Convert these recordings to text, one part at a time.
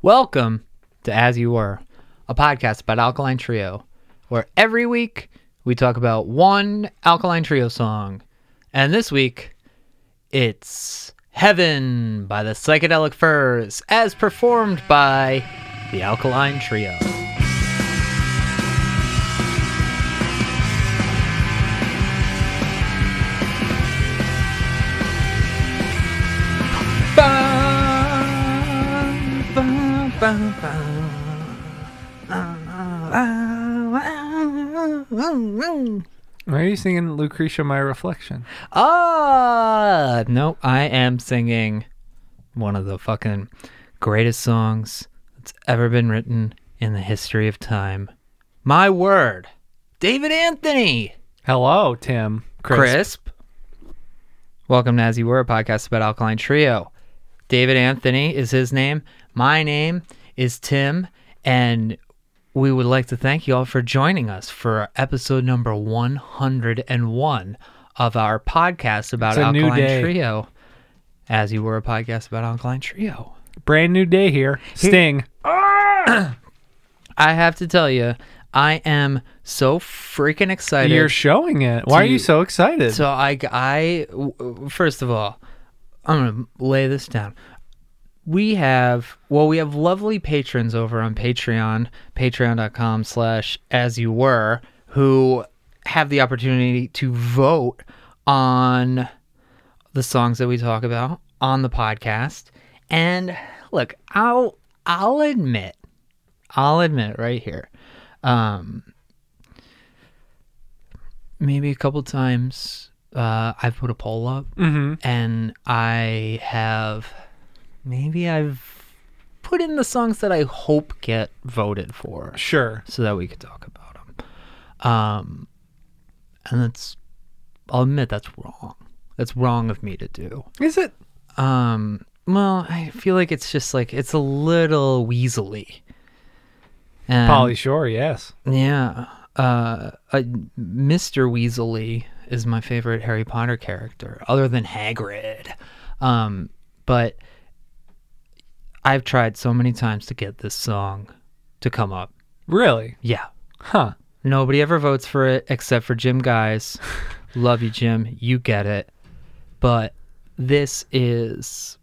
Welcome to As You Were, a podcast about Alkaline Trio, where every week we talk about one Alkaline Trio song. And this week, it's Heaven by the Psychedelic Furs, as performed by the Alkaline Trio. Why are you singing Lucretia, My Reflection? Ah, no, I am singing one of the fucking greatest songs that's ever been written in the history of time. My word, David Anthony, Hello, Tim. crisp. Welcome to As You Were, a podcast about Alkaline Trio. David Anthony is his name. My name is Tim, and we would like to thank you all for joining us for episode number 101 of our podcast about It's a new Alkaline day. Trio. As You Were, a podcast about Alkaline Trio. Brand new day here. Sting. I have to tell you, I am so freaking excited. You're showing it. Why are you you- so excited? So I, I, first of all, I'm gonna lay this down. We have, well, we have lovely patrons over on Patreon, patreon.com slash as you were, who have the opportunity to vote on the songs that we talk about on the podcast. And look, I'll, I'll admit, I'll admit right here, um, maybe a couple times uh, I've put a poll up mm-hmm. and I have maybe I've put in the songs that I hope get voted for Sure. so that we could talk about them. Um, and that's I'll admit that's wrong. That's wrong of me to do. Is it? Um, well, I feel like it's just like it's a little weaselly. And, Pauly Shore, yes. yeah. Uh, uh, Mr. Weasley is my favorite Harry Potter character, other than Hagrid. Um, but I've tried so many times to get this song to come up. Really? Yeah. Huh. Nobody ever votes for it except for Jim Guys. Love you, Jim. You get it. But this is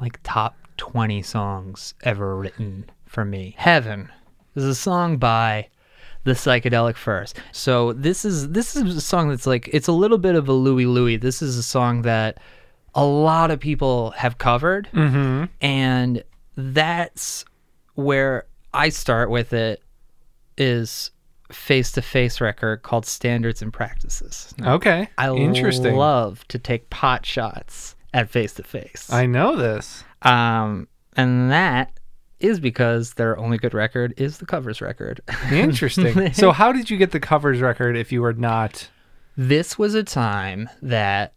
like top 20 songs ever written for me. Heaven is a song by the psychedelic furs. So this is this is a song that's like it's a little bit of a Louie Louie. This is a song that a lot of people have covered Mm-hmm. and that's where I start with it is face to face record called Standards and Practices. Now, Okay. I Interesting. love to take pot shots at face to face. I know this. Um and that is because their only good record is the covers record. Interesting. so, how did you get the covers record if you were not? this was a time that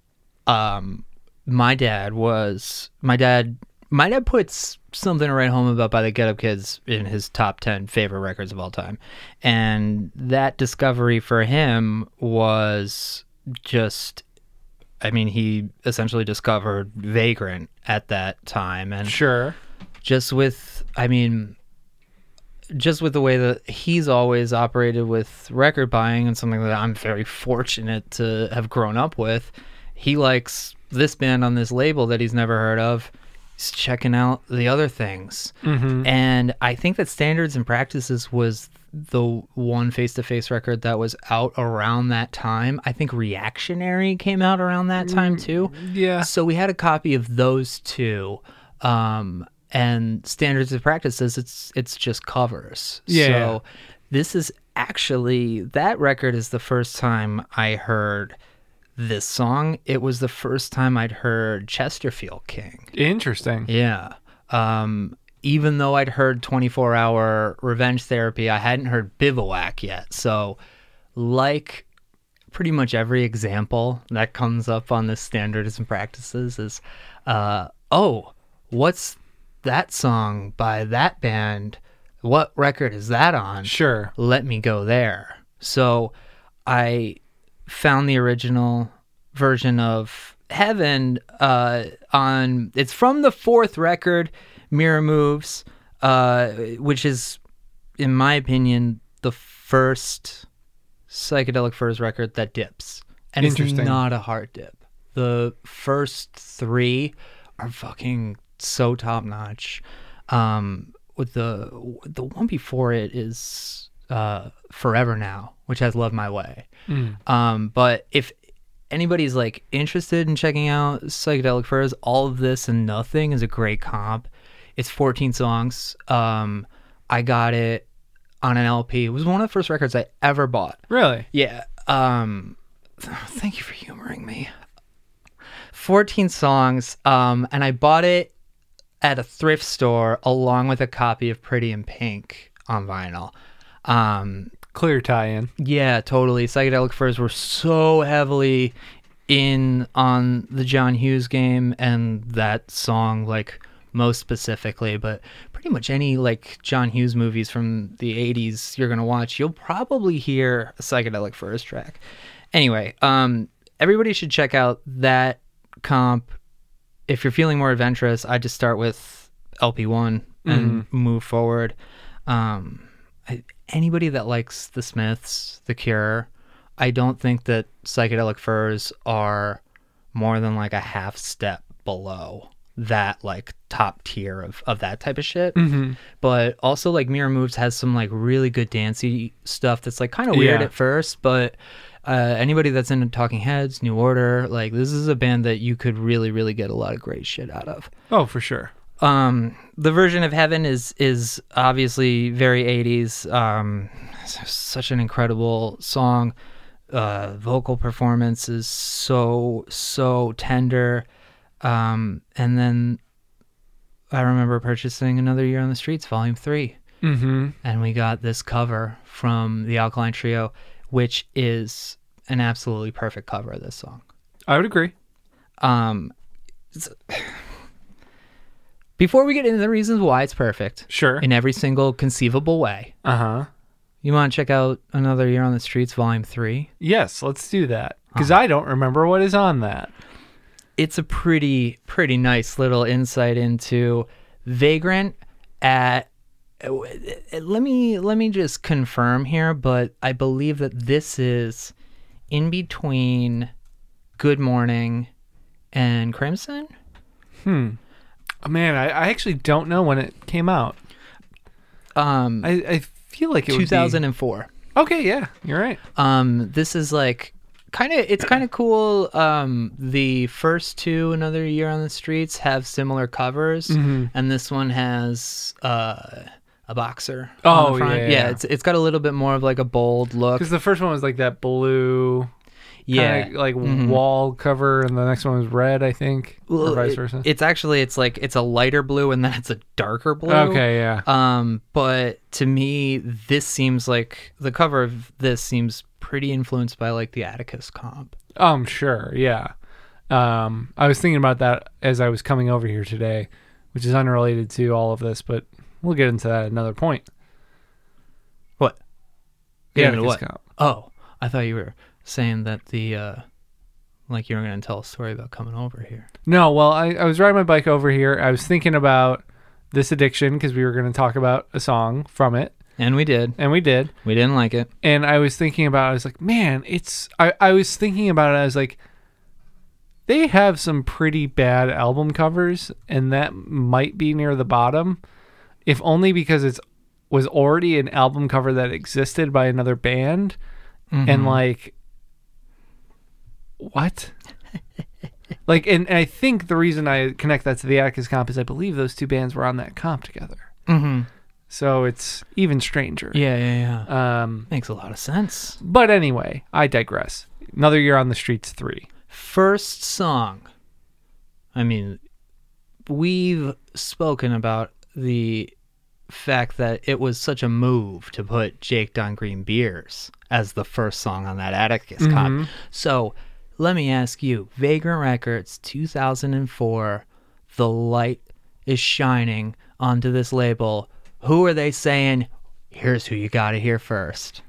um my dad was my dad my dad puts something to write home about by the get up kids in his top 10 favorite records of all time and that discovery for him was just i mean he essentially discovered vagrant at that time and Sure. just with i mean just with the way that he's always operated with record buying and something that i'm very fortunate to have grown up with he likes this band on this label that he's never heard of he's checking out the other things Mm-hmm. and i think that standards and practices was the one face-to-face record that was out around that time i think reactionary came out around that time too Yeah. so we had a copy of those two, um, and standards and practices. It's it's just covers. Yeah. So this is actually that record is the first time I heard this song. It was the first time I'd heard Chesterfield King. Interesting. Yeah. Um, even though I'd heard 24 Hour Revenge Therapy, I hadn't heard Bivouac yet. So, like pretty much every example that comes up on the standards and practices is, uh, oh, what's that song by that band? What record is that on? Sure. let me go there. So I found the original version of Heaven uh, on. It's from the fourth record, Mirror Moves, uh, which is, in my opinion, the first psychedelic furs record that dips, and it's not a hard dip. The first three are fucking so top notch. Um, with the the one before it is uh, Forever Now, which has Love My Way. Um, but if anybody's like interested in checking out psychedelic furs, all of this and nothing is a great comp. It's 14 songs. Um, I got it on an LP. It was one of the first records I ever bought. Really? Yeah. Um, thank you for humoring me. 14 songs. Um, and I bought it at a thrift store along with a copy of Pretty in Pink on vinyl. Um, Clear tie-in. yeah, totally. Psychedelic Furs were so heavily in on the John Hughes game and that song, like most specifically, but pretty much any like John Hughes movies from the 80s you're going to watch, you'll probably hear a Psychedelic Furs track. Anyway, um, everybody should check out that comp. If you're feeling more adventurous, I just start with LP1 and move forward. Um, I, anybody that likes the Smiths, The Cure, I don't think that psychedelic furs are more than like a half step below that like top tier of, of that type of shit. Mm-hmm. But also like Mirror Moves has some like really good dancey stuff that's like kind of weird Yeah. at first, but uh, anybody that's into Talking Heads, New Order, like this is a band that you could really really get a lot of great shit out of Oh, for sure. Um the version of heaven is is obviously very 80s um such an incredible song. Uh vocal performance is so so tender. Um and then i remember purchasing another year on the streets volume 3 Mm-hmm. and we got this cover from the alkaline trio which is an absolutely perfect cover of this song. I would agree. um it's- before we get into the reasons why it's perfect Sure. in every single conceivable way. Uh huh. You want to check out Another Year on the Streets, Volume 3? Yes, let's do that. Because I don't remember what is on that. It's a pretty, pretty nice little insight into Vagrant at. Let me let me just confirm here, but I believe that this is in between Good Morning and Crimson. Oh, man, I, I actually don't know when it came out. Um, I, I feel like it would 2004. Okay, yeah, you're right. Um, this is like kind of it's kind of cool. Um, the first two, another year on the streets, have similar covers, Mm-hmm. and this one has uh, a boxer. Oh, on the front. yeah, yeah. It's it's got a little bit more of like a bold look. Because the first one was like that blue, Yeah, kinda like Mhm. wall cover, and the next one was red, I think, or Well, vice it- versa. It's actually it's like it's a lighter blue and then it's a darker blue. okay, yeah. Um, but to me, this seems like the cover of this seems pretty influenced by like the Atticus comp. Um, sure, yeah. Um, I was thinking about that as I was coming over here today, which is unrelated to all of this, but we'll get into that at another point. What? Getting into what? comp. Oh, I thought you were saying that the uh like you were going to tell a story about coming over here. No, well, I, I was riding my bike over here. I was thinking about this addiction because we were going to talk about a song from it, And we did. and we did. We didn't like it. and I was thinking about I was like, man, it's I, I was thinking about it, I was like they have some pretty bad album covers and that might be near the bottom. If only because it's was already an album cover that existed by another band and like what? like and, and I think the reason I connect that to the Atticus comp is I believe those two bands were on that comp together. Mhm. So it's even stranger. Yeah, yeah, yeah. Um Makes a lot of sense. but anyway, I digress. Another year on the streets three. First song. I mean, we've spoken about the fact that it was such a move to put Jake Don Green Beers as the first song on that Atticus comp. So let me ask you Vagrant Records 2004, The Light is Shining onto this label. Who are they saying? Here's who you got to hear first.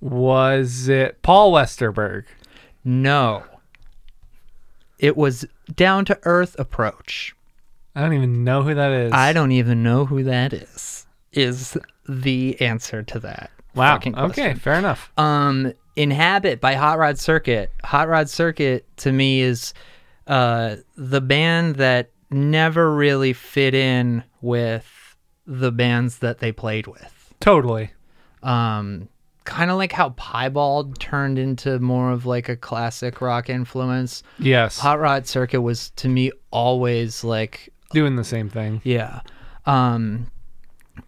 Was it Paul Westerberg? No. It was down to earth approach. I don't even know who that is. I don't even know who that is. Is the answer to that? Wow. Okay, fair enough. Um, Inhabit by Hot Rod Circuit. Hot Rod Circuit to me is uh the band that never really fit in with the bands that they played with. Totally. Um, kind of like how Piebald turned into more of like a classic rock influence. Yes. Hot Rod Circuit was to me always like Doing the same thing. yeah. Um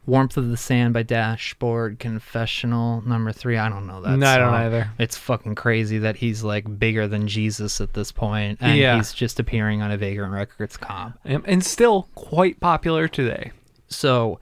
Warmth of the Sand by Dashboard Confessional number 3. I don't know that. no, I don't either. It's fucking crazy that he's like bigger than Jesus at this point and Yeah. he's just appearing on a Vagrant Records comp. And, and still quite popular today. So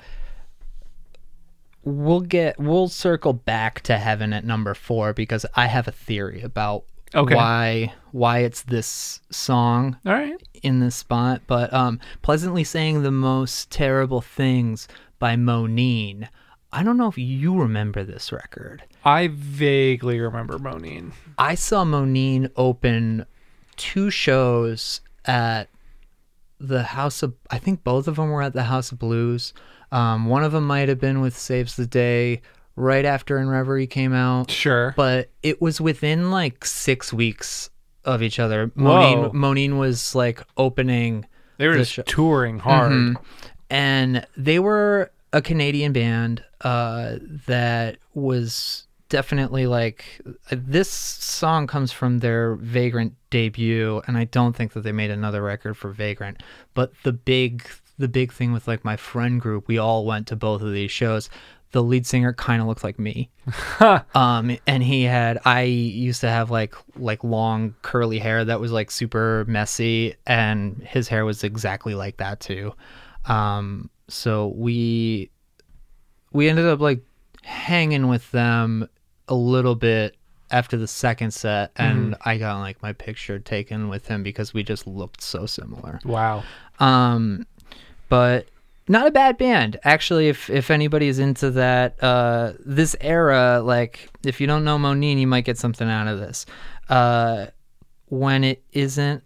we'll get we'll circle back to heaven at number 4 because I have a theory about Okay. why why it's this song All right. in this spot, but um, pleasantly saying the most terrible things by Moneen. I don't know if you remember this record. I vaguely remember Moneen. I saw Moneen open two shows at the House of. I think both of them were at the House of Blues. Um, one of them might have been with Saves the Day right after In Reverie came out, Sure. but it was within like six weeks of each other. Moneen, Moneen was like opening they were the just touring hard. Mhm. And they were a Canadian band uh, that was definitely like this song comes from their Vagrant debut, and I don't think that they made another record for Vagrant. But the big the big thing with like my friend group, we all went to both of these shows. The lead singer kind of looked like me. um and he had i used to have like like long curly hair that was like super messy and his hair was exactly like that too um so we we ended up like hanging with them a little bit after the second set and i got like my picture taken with him because we just looked so similar Wow. um, but not a bad band actually. If if anybody's into that, uh, this era, like if you don't know Moneen, you might get something out of this. Uh, when it isn't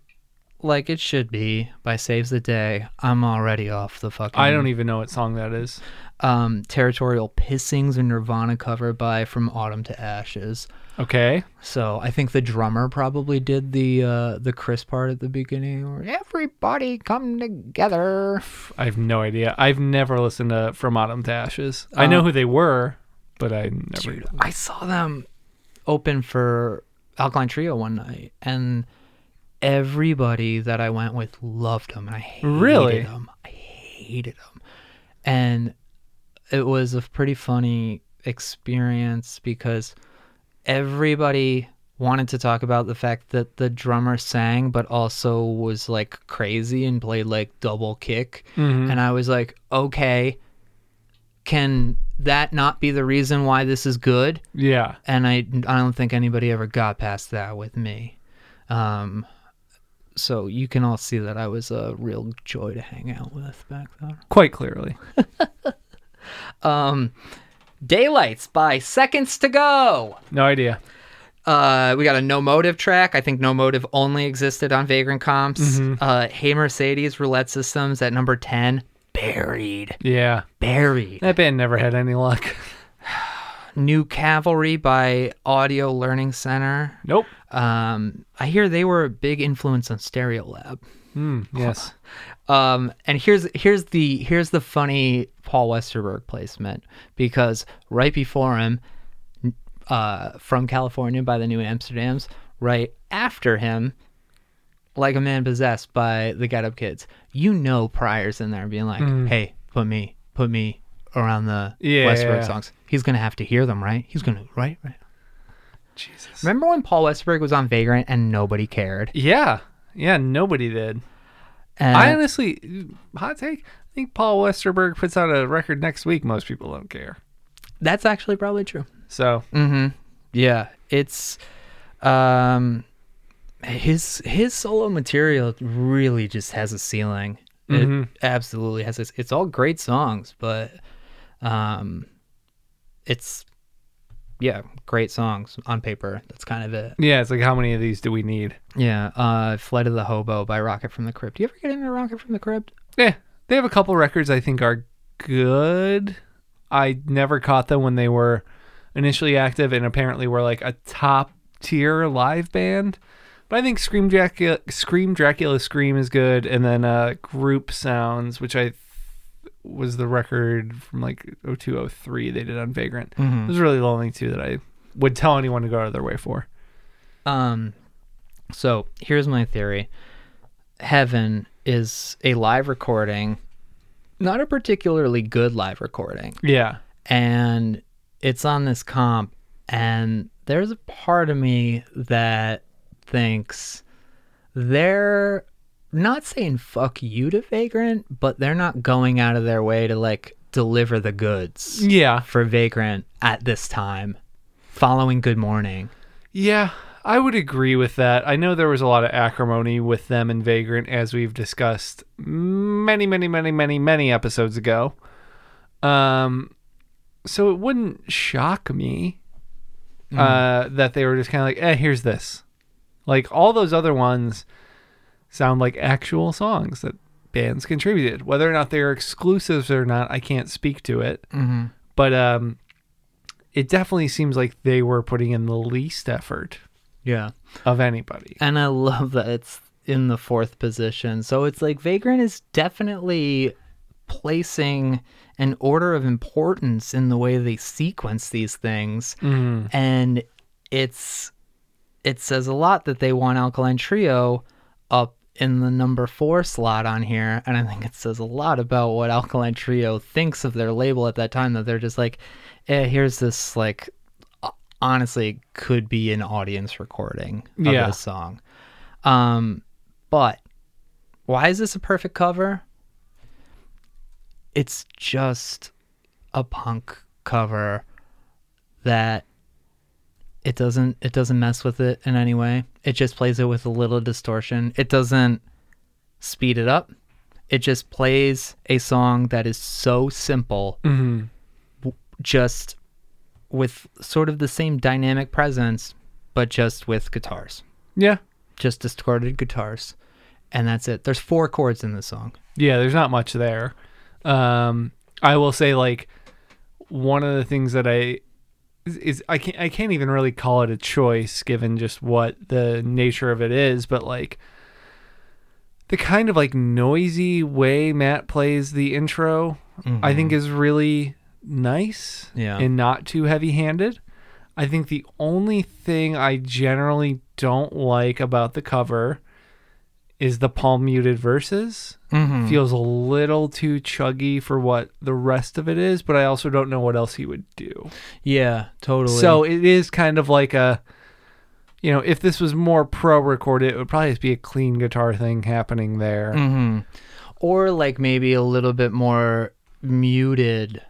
like it should be by Saves the Day, I'm already off the fucking. I don't even know what song that is. Um, territorial pissings and Nirvana cover by From Autumn to Ashes. Okay. So I think the drummer probably did the uh, the Krist part at the beginning, or everybody come together. I have no idea. I've never listened to From Autumn to Ashes. I know Uh, who they were, but I never. Dude, I saw them open for Alkaline Trio one night, and everybody that I went with loved them, and I hated Really? them. I hated them, and it was a pretty funny experience because everybody wanted to talk about the fact that the drummer sang but also was like crazy and played like double kick Mhm. and i was like okay can that not be the reason why this is good Yeah. and I I don't think anybody ever got past that with me. Um, so you can all see that I was a real joy to hang out with back then. Quite clearly. Um, Daylights by Seconds to Go. No idea. Uh, we got a No Motive track. I think No Motive only existed on Vagrant Comps. Uh, Hey Mercedes Roulette Systems at number ten. Buried, Yeah. buried. That band never had any luck. New Cavalry by Audio Learning Center. Nope. Um, I hear they were a big influence on Stereolab. Hmm. Yes. Um, and here's here's the here's the funny Paul Westerberg placement because right before him, uh, from California by the New Amsterdams, right after him, like a man possessed by the Get Up Kids. You know, Pryor's in there being like, "Hey, put me, put me around the Yeah. Westerberg songs." He's gonna have to hear them, right? He's gonna right, right. Jesus. Remember when Paul Westerberg was on Vagrant and nobody cared? Yeah. Yeah. Nobody did. And I honestly, hot take. I think Paul Westerberg puts out a record next week. Most people don't care. that's actually probably true. So Mm-hmm. Yeah, it's um his his solo material really just has a ceiling. Mhm. It absolutely has. This, it's all great songs, but um, it's yeah, great songs on paper. That's kind of it. yeah, it's like how many of these do we need? Yeah. Uh, Flight of the Hobo by Rocket from the Crypt. Do you ever get into Rocket from the Crypt? Yeah, they have a couple records I think are good. I never caught them when they were initially active and apparently were like a top tier live band. But I think Scream Dracula, Scream Dracula Scream is good, and then uh, Group Sounds, which I was the record from like 0203 they did on Vagrant. Mhm. Those are really the only two that I would tell anyone to go out of their way for. Um, so here's my theory: Heaven is a live recording, not a particularly good live recording, Yeah. and it's on this comp, and there's a part of me that thinks they're not saying fuck you to Vagrant, but they're not going out of their way to like deliver the goods Yeah. for Vagrant at this time, following Good Morning. Yeah, I would agree with that. I know there was a lot of acrimony with them and Vagrant, as we've discussed many, many, many, many, many episodes ago. Um, so it wouldn't shock me uh, that they were just kind of like, "Eh, here's this." Like all those other ones sound like actual songs that bands contributed. Whether or not they're exclusives or not, I can't speak to it. Mm-hmm. But um, it definitely seems like they were putting in the least effort Yeah. of anybody. And I love that it's in the fourth position. So it's like Vagrant is definitely placing an order of importance in the way they sequence these things. Mm. And it's it says a lot that they want Alkaline Trio up in the number four slot on here. And I think it says a lot about what Alkaline Trio thinks of their label at that time that they're just like, eh, here's this like honestly could be an audience recording of Yeah. this song. Um, but why is this a perfect cover? It's just a punk cover that it doesn't it doesn't mess with it in any way. It just plays it with a little distortion. It doesn't speed it up. It just plays a song that is so simple hmm just with sort of the same dynamic presence, but just with guitars, Yeah. just distorted guitars, and that's it. There's four chords in the song. Yeah, there's not much there. Um, I will say like one of the things that I is, I can't I can't even really call it a choice given just what the nature of it is, but like the kind of like noisy way Matt plays the intro, I think mm-hmm. is really nice Yeah. and not too heavy-handed. I think the only thing I generally don't like about the cover is the palm muted verses Mhm. feels a little too chuggy for what the rest of it is, but I also don't know what else he would do. yeah, totally. So it is kind of like a, you know, if this was more pro recorded, it would probably just be a clean guitar thing happening there. hmm Or like maybe a little bit more muted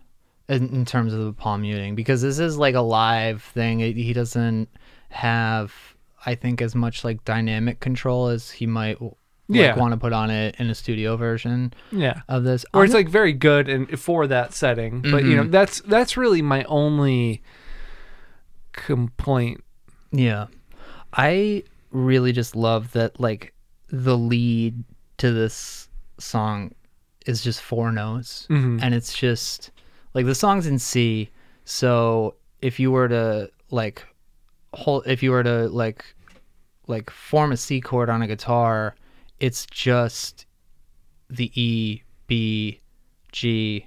in, in terms of the palm muting because this is like a live thing. It, he doesn't have, I think, as much like dynamic control as he might like, Yeah. want to put on it in a studio version Yeah. of this. Or it's like very good and for that setting, but you know Mhm. that's that's really my only complaint. Yeah. I really just love that like the lead to this song is just four notes Mhm. and it's just like the song's in C. So if you were to like hold if you were to like like form a C chord on a guitar, it's just the E B G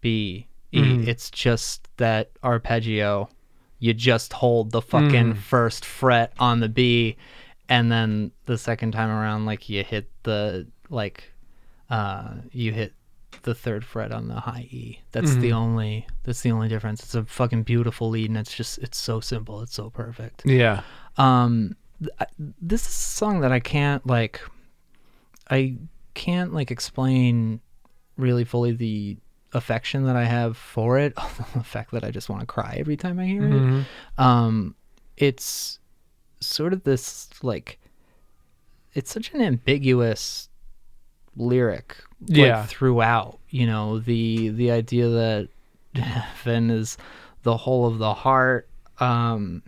B E. Mhm. It's just that arpeggio. You just hold the fucking Mhm. first fret on the B and then the second time around like you hit the like uh you hit the third fret on the high E. That's the Mhm. only that's the only difference. It's a fucking beautiful lead and it's just it's so simple. It's so perfect. Yeah. Um th- this is a song that I can't like I can't like explain really fully the affection that I have for it. the fact that I just want to cry every time I hear it Mhm. um it's sort of this like it's such an ambiguous lyric like, Yeah. throughout you know the the idea that heaven is the whole of the heart um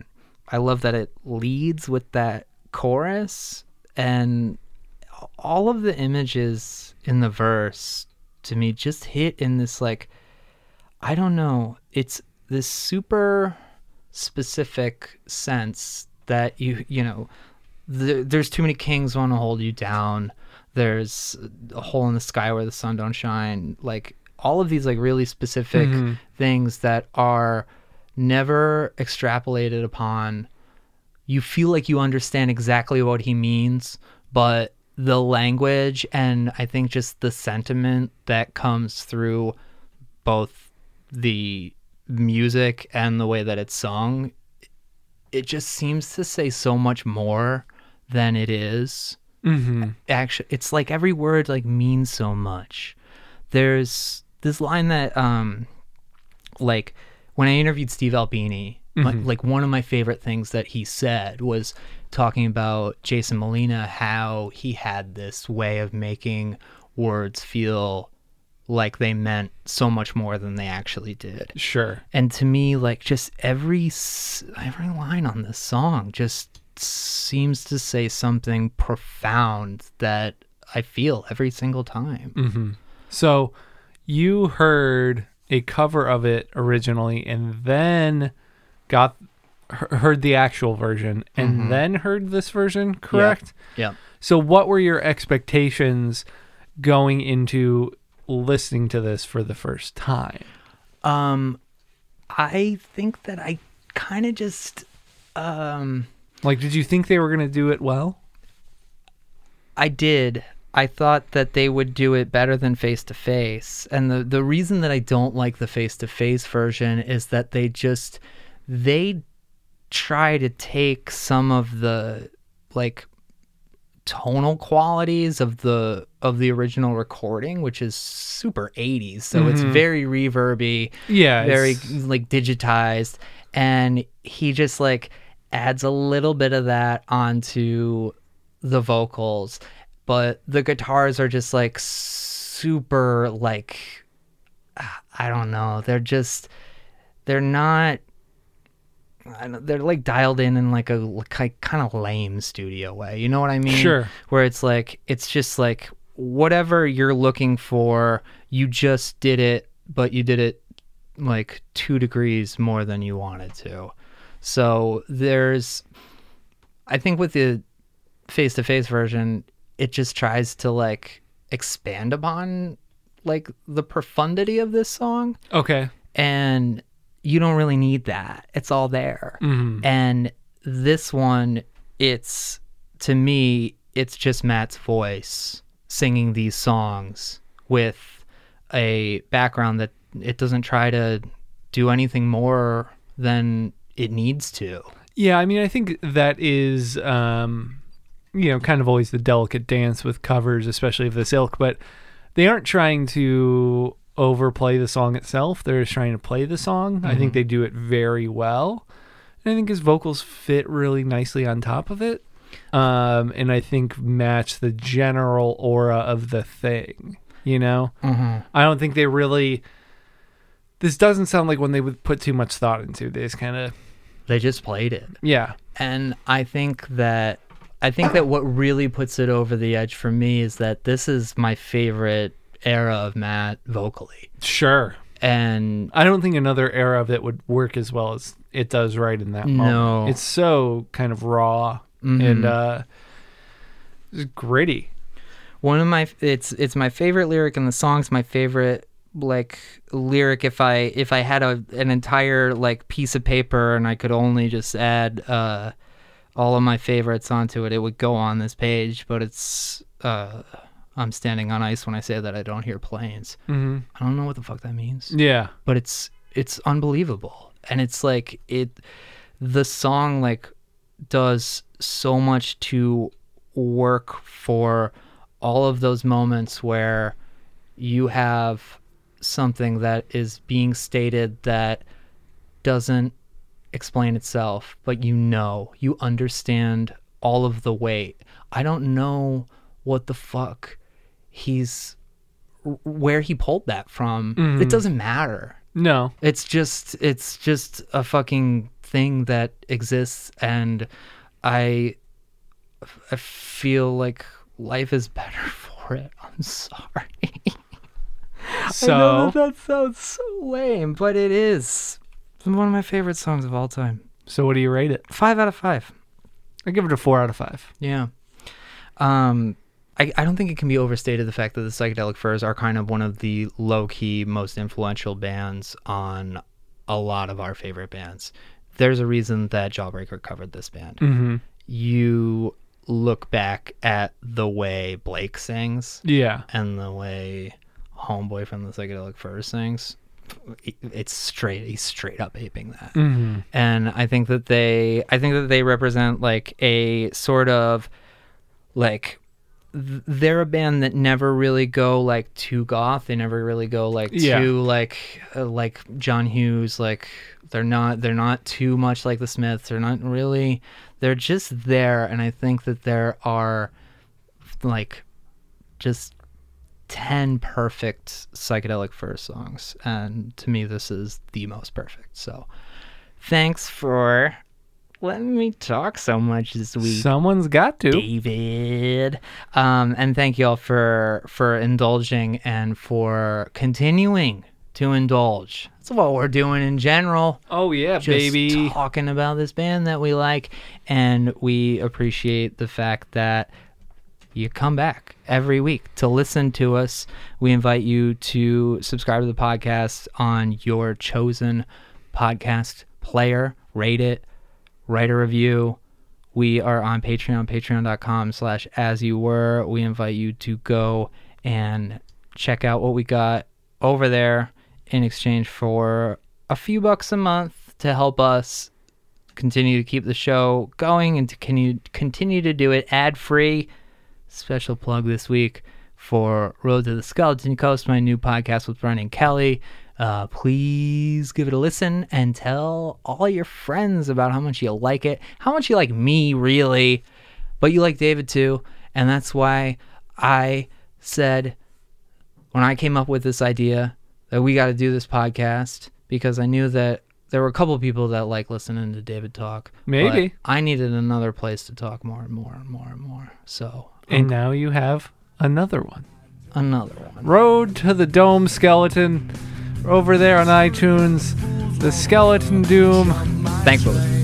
i love that it leads with that chorus and all of the images in the verse to me just hit in this like I don't know, it's this super specific sense that you you know the, there's too many kings want to hold you down. There's a hole in the sky where the sun don't shine. Like all of these like really specific Mhm. things that are never extrapolated upon. You feel like you understand exactly what he means, but the language and I think just the sentiment that comes through both the music and the way that it's sung, it just seems to say so much more than it is Mm-hmm. actually it's like every word like means so much there's this line that um like when i interviewed steve albini my- Mhm. like one of my favorite things that he said was talking about jason molina how he had this way of making words feel like they meant so much more than they actually did Sure. and to me like just every every line on this song just seems to say something profound that i feel every single time Mm-hmm. So you heard a cover of it originally, and then got heard the actual version, and Mhm. then heard this version. Correct. yeah So what were your expectations going into listening to this for the first time? um i think that i kind of just um Like, did you think they were going to do it well? I did. I thought that they would do it better than face to face. And the the reason that I don't like the face to face version is that they just they try to take some of the like tonal qualities of the of the original recording, which is super 80s. So it's Mhm. very reverby Yeah. very it's- like digitized and he just like adds a little bit of that onto the vocals but the guitars are just like super like i don't know they're just they're not they're like dialed in in like a like, kind of lame studio way you know what i mean Sure. where it's like it's just like whatever you're looking for you just did it but you did it like two degrees more than you wanted to so there's i think with the face-to-face version it just tries to like expand upon like the profundity of this song Okay. and you don't really need that it's all there Mm-hmm. and this one, it's to me, it's just Matt's voice singing these songs with a background that it doesn't try to do anything more than it needs to. Yeah, I mean, I think that is, um, you know, kind of always the delicate dance with covers, especially of this ilk. But they aren't trying to overplay the song itself. They're just trying to play the song. I think they do it very well. And I think his vocals fit really nicely on top of it. Um, and I think match the general aura of the thing. You know, Mm-hmm. I don't think they really. This doesn't sound like one they would put too much thought into. They just kind of, They just played it. yeah. And I think that I think that what really puts it over the edge for me is that this is my favorite era of Matt vocally. Sure. And I don't think another era of it would work as well as it does right in that No. moment. It's so kind of raw Mhm. and uh gritty. one of my it's it's my favorite lyric in the song's my favorite like lyric if i if i had a an entire like piece of paper and i could only just add uh all of my favorites onto it it would go on this page but it's uh i'm standing on ice when i say that i don't hear planes Mm-hmm. i don't know what the fuck that means Yeah. but it's it's unbelievable and it's like it the song like does so much to work for all of those moments where you have something that is being stated that doesn't explain itself but you know you understand all of the weight i don't know what the fuck he's where he pulled that from it Mhm. doesn't matter No. it's just it's just a fucking thing that exists and I I feel like life is better for it. I'm sorry. I know So that, that sounds so lame, but it is. It's one of my favorite songs of all time. so what do you rate it? Five out of five. I give it a four out of five. Yeah. Um, I, I don't think it can be overstated the fact that the Psychedelic Furs are kind of one of the low key, most influential bands on a lot of our favorite bands. There's a reason that Jawbreaker covered this band. Mm-hmm. You look back at the way Blake sings Yeah. and the way Homeboy from the Psychedelic Furs sings. It's straight, he's straight up aping that Mm-hmm. and I think that they I think that they represent like a sort of like they're a band that never really go like too goth. They never really go like Yeah. too like uh, like John Hughes. Like they're not they're not too much like the Smiths. They're not really. They're just there, and I think that there are like just 10 perfect psychedelic furs songs and to me this is the most perfect so thanks for letting me talk so much this week Someone's got to. david. Um, and thank you all for for indulging and for continuing to indulge. That's what we're doing in general. Oh yeah, just baby. talking about this band that we like and we appreciate the fact that you come back every week to listen to us. We invite you to subscribe to the podcast on your chosen podcast player. Rate it write a review we are on patreon patreon.com slash as you were we invite you to go and check out what we got over there in exchange for a few bucks a month to help us continue to keep the show going and to continue, continue to do it ad free. Special plug this week for Road to the Skeleton Coast, my new podcast with Brennan Kelly. Uh, please give it a listen and tell all your friends about how much you like it, how much you like me, really, but you like David too. And that's why I said when I came up with this idea that we got to do this podcast because I knew that there were a couple people that like listening to David talk. Maybe. I needed another place to talk more and more and more and more. So And now you have another one. another one. Road to the Dome Skeleton over there on iTunes. The Skeleton Doom. Listening.